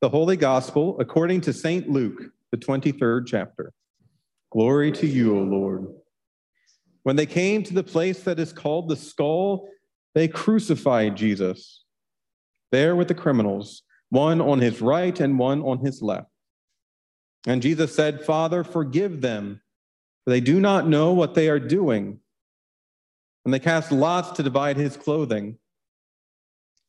The Holy Gospel according to St. Luke, the 23rd chapter. Glory to you, O Lord. When they came to the place that is called the skull, they crucified Jesus, there with the criminals, one on his right and one on his left. And Jesus said, Father, forgive them, for they do not know what they are doing. And they cast lots to divide his clothing.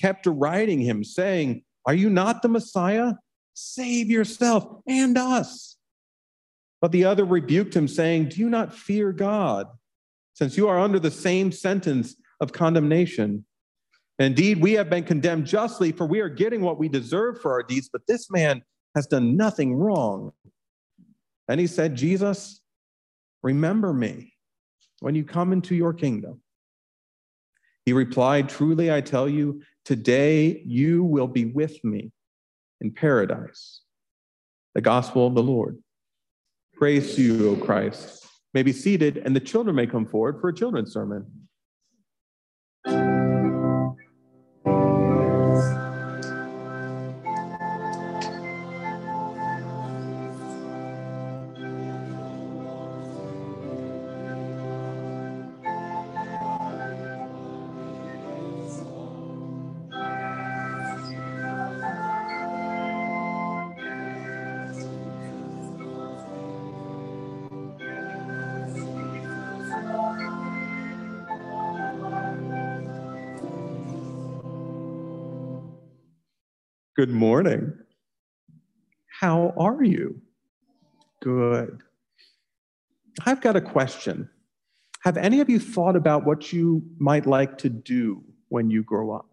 kept deriding him, saying, Are you not the Messiah? Save yourself and us. But the other rebuked him, saying, Do you not fear God, since you are under the same sentence of condemnation? Indeed, we have been condemned justly, for we are getting what we deserve for our deeds, but this man has done nothing wrong. And he said, Jesus, remember me when you come into your kingdom. He replied, Truly, I tell you, today you will be with me in paradise. The gospel of the Lord. Praise to you, O Christ. May be seated, and the children may come forward for a children's sermon. Good morning. How are you? Good. I've got a question. Have any of you thought about what you might like to do when you grow up?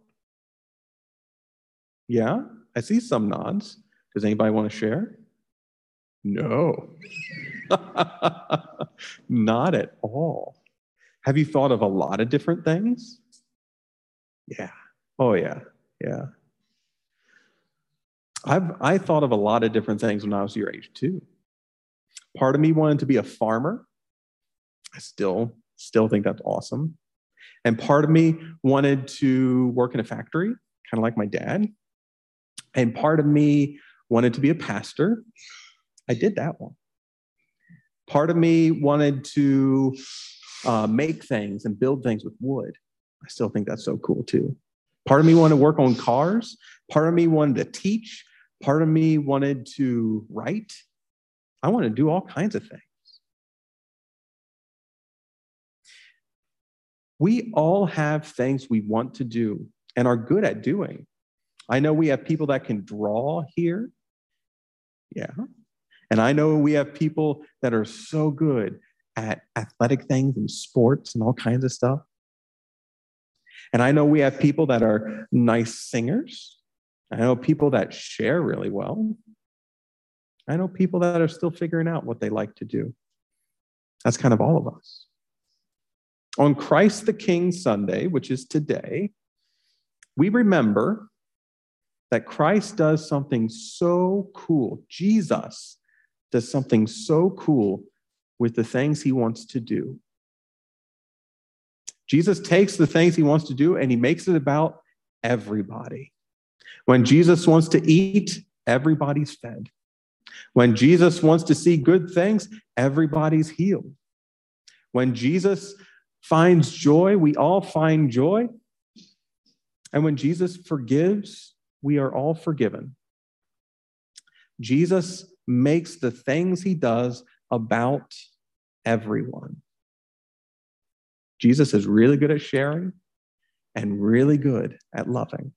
Yeah, I see some nods. Does anybody want to share? No, not at all. Have you thought of a lot of different things? Yeah. Oh, yeah. Yeah. I've I thought of a lot of different things when I was your age too. Part of me wanted to be a farmer. I still still think that's awesome. And part of me wanted to work in a factory, kind of like my dad. And part of me wanted to be a pastor. I did that one. Part of me wanted to uh, make things and build things with wood. I still think that's so cool too. Part of me wanted to work on cars. Part of me wanted to teach. Part of me wanted to write. I want to do all kinds of things. We all have things we want to do and are good at doing. I know we have people that can draw here. Yeah. And I know we have people that are so good at athletic things and sports and all kinds of stuff. And I know we have people that are nice singers. I know people that share really well. I know people that are still figuring out what they like to do. That's kind of all of us. On Christ the King Sunday, which is today, we remember that Christ does something so cool. Jesus does something so cool with the things he wants to do. Jesus takes the things he wants to do and he makes it about everybody. When Jesus wants to eat, everybody's fed. When Jesus wants to see good things, everybody's healed. When Jesus finds joy, we all find joy. And when Jesus forgives, we are all forgiven. Jesus makes the things he does about everyone. Jesus is really good at sharing and really good at loving.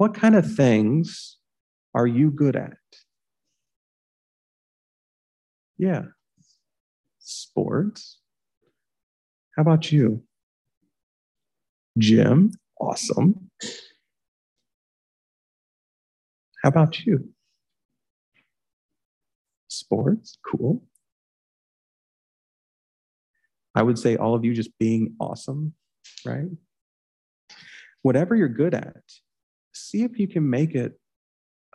What kind of things are you good at? Yeah. Sports. How about you? Gym. Awesome. How about you? Sports, cool. I would say all of you just being awesome, right? Whatever you're good at, see if you can make it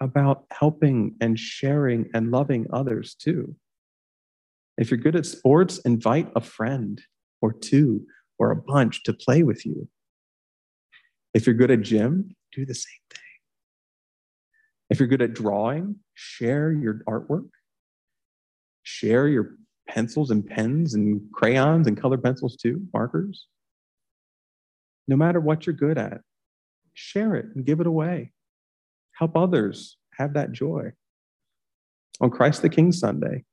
about helping and sharing and loving others too. If you're good at sports, invite a friend or two or a bunch to play with you. If you're good at gym, do the same thing. If you're good at drawing, share your artwork. Share your pencils and pens and crayons and colored pencils too, markers. No matter what you're good at, share it and give it away. Help others have that joy. On Christ the King Sunday,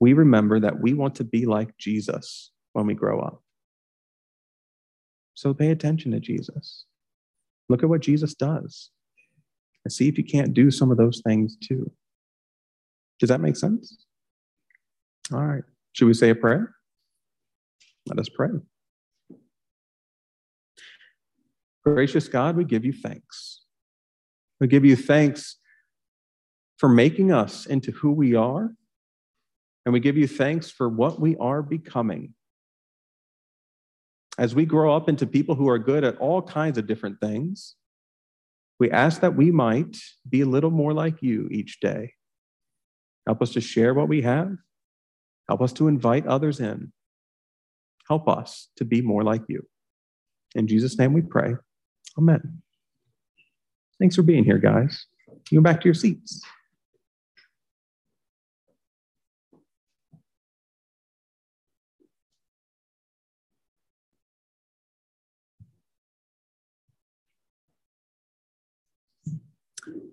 we remember that we want to be like Jesus when we grow up. So pay attention to Jesus. Look at what Jesus does and see if you can't do some of those things too. Does that make sense? All right. Should we say a prayer? Let us pray. Gracious God, we give you thanks. We give you thanks for making us into who we are, and we give you thanks for what we are becoming. As we grow up into people who are good at all kinds of different things, we ask that we might be a little more like you each day. Help us to share what we have. Help us to invite others in. Help us to be more like you. In Jesus' name we pray. Amen. Thanks for being here, guys. You go back to your seats.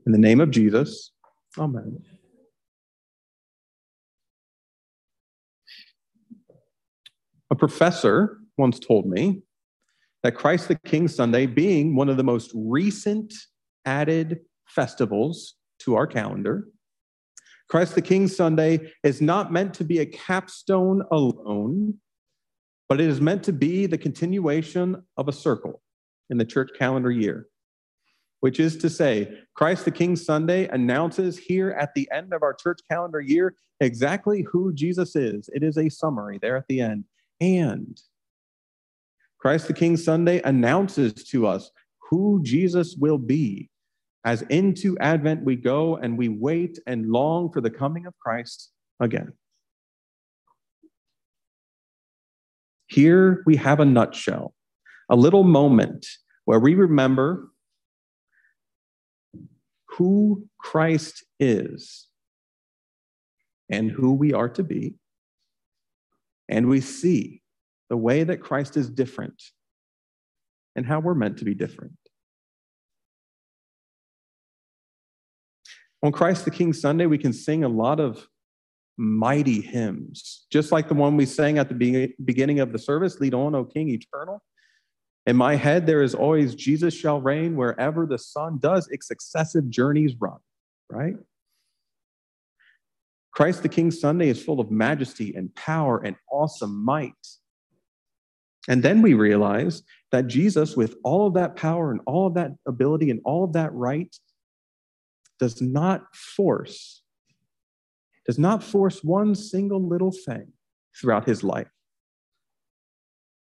In the name of Jesus, amen. A professor once told me that Christ the King Sunday, being one of the most recent added festivals to our calendar, Christ the King Sunday is not meant to be a capstone alone, but it is meant to be the continuation of a circle in the church calendar year which is to say, Christ the King Sunday announces here at the end of our church calendar year exactly who Jesus is. It is a summary there at the end. And Christ the King Sunday announces to us who Jesus will be as into Advent we go and we wait and long for the coming of Christ again. Here we have a nutshell, a little moment where we remember who Christ is and who we are to be. And we see the way that Christ is different and how we're meant to be different. On Christ the King Sunday, we can sing a lot of mighty hymns, just like the one we sang at the beginning of the service Lead on, O King Eternal. In my head, there is always Jesus shall reign wherever the sun does its successive journeys run, right? Christ the King Sunday is full of majesty and power and awesome might. And then we realize that Jesus, with all of that power and all of that ability and all of that right, does not force, does not force one single little thing throughout his life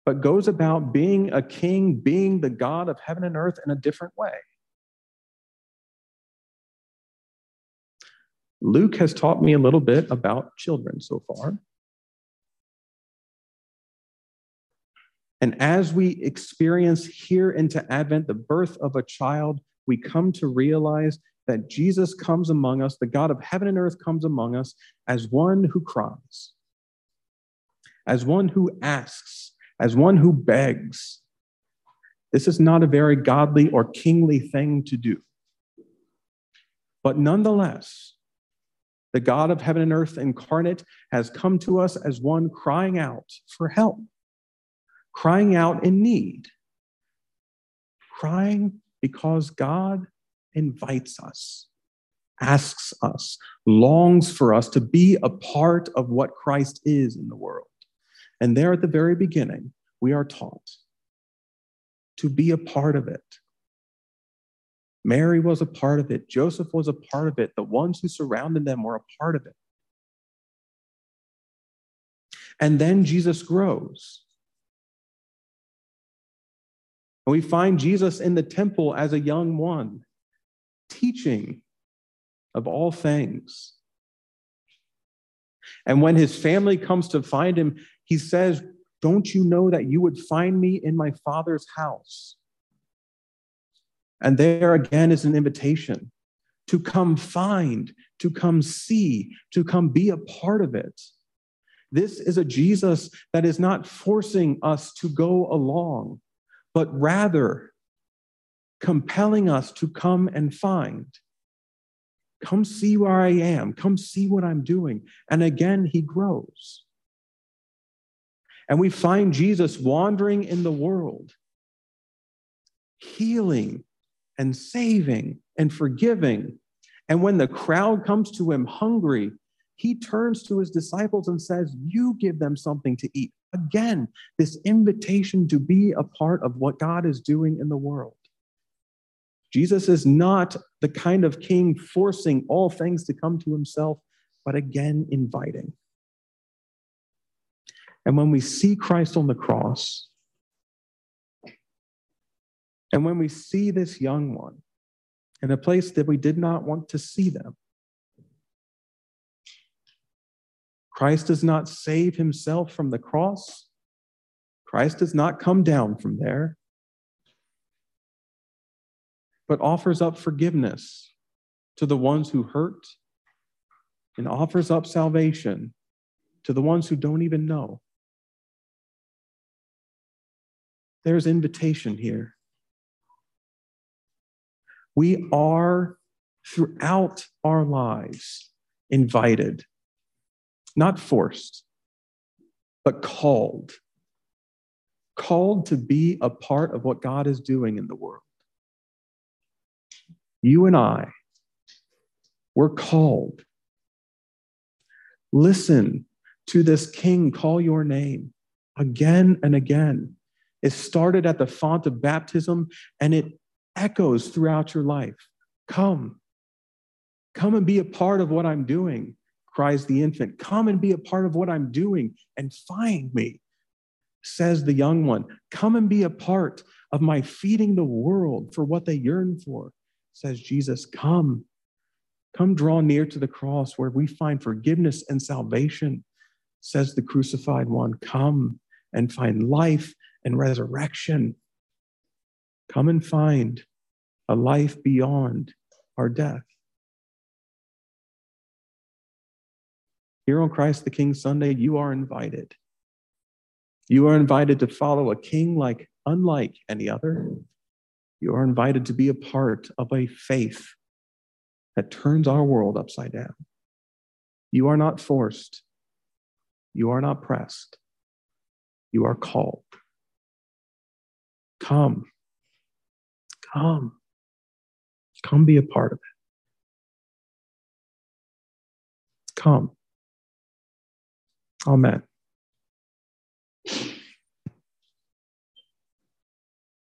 but goes about being a king, being the God of heaven and earth in a different way. Luke has taught me a little bit about children so far. And as we experience here into Advent the birth of a child, we come to realize that Jesus comes among us, the God of heaven and earth comes among us as one who cries, as one who asks, as one who begs. This is not a very godly or kingly thing to do. But nonetheless, the God of heaven and earth incarnate has come to us as one crying out for help, crying out in need, crying because God invites us, asks us, longs for us to be a part of what Christ is in the world. And there at the very beginning, we are taught to be a part of it. Mary was a part of it. Joseph was a part of it. The ones who surrounded them were a part of it. And then Jesus grows. And we find Jesus in the temple as a young one, teaching of all things. And when his family comes to find him, he says, Don't you know that you would find me in my father's house? And there again is an invitation to come find, to come see, to come be a part of it. This is a Jesus that is not forcing us to go along, but rather compelling us to come and find. Come see where I am. Come see what I'm doing. And again, he grows. And we find Jesus wandering in the world, healing and saving and forgiving. And when the crowd comes to him hungry, he turns to his disciples and says, You give them something to eat. Again, this invitation to be a part of what God is doing in the world. Jesus is not the kind of king forcing all things to come to himself, but again, inviting. And when we see Christ on the cross, and when we see this young one in a place that we did not want to see them, Christ does not save himself from the cross. Christ does not come down from there, but offers up forgiveness to the ones who hurt and offers up salvation to the ones who don't even know. There's invitation here. We are throughout our lives invited, not forced, but called. Called to be a part of what God is doing in the world. You and I, we're called. Listen to this king call your name again and again. It started at the font of baptism and it echoes throughout your life. Come. Come and be a part of what I'm doing, cries the infant. Come and be a part of what I'm doing and find me, says the young one. Come and be a part of my feeding the world for what they yearn for, says Jesus. Come. Come draw near to the cross where we find forgiveness and salvation, says the crucified one. Come and find life and resurrection. Come and find a life beyond our death. Here on Christ the King Sunday, you are invited. You are invited to follow a king like unlike any other. You are invited to be a part of a faith that turns our world upside down. You are not forced. You are not pressed. You are called. Come. Come. Come be a part of it. Come. Amen.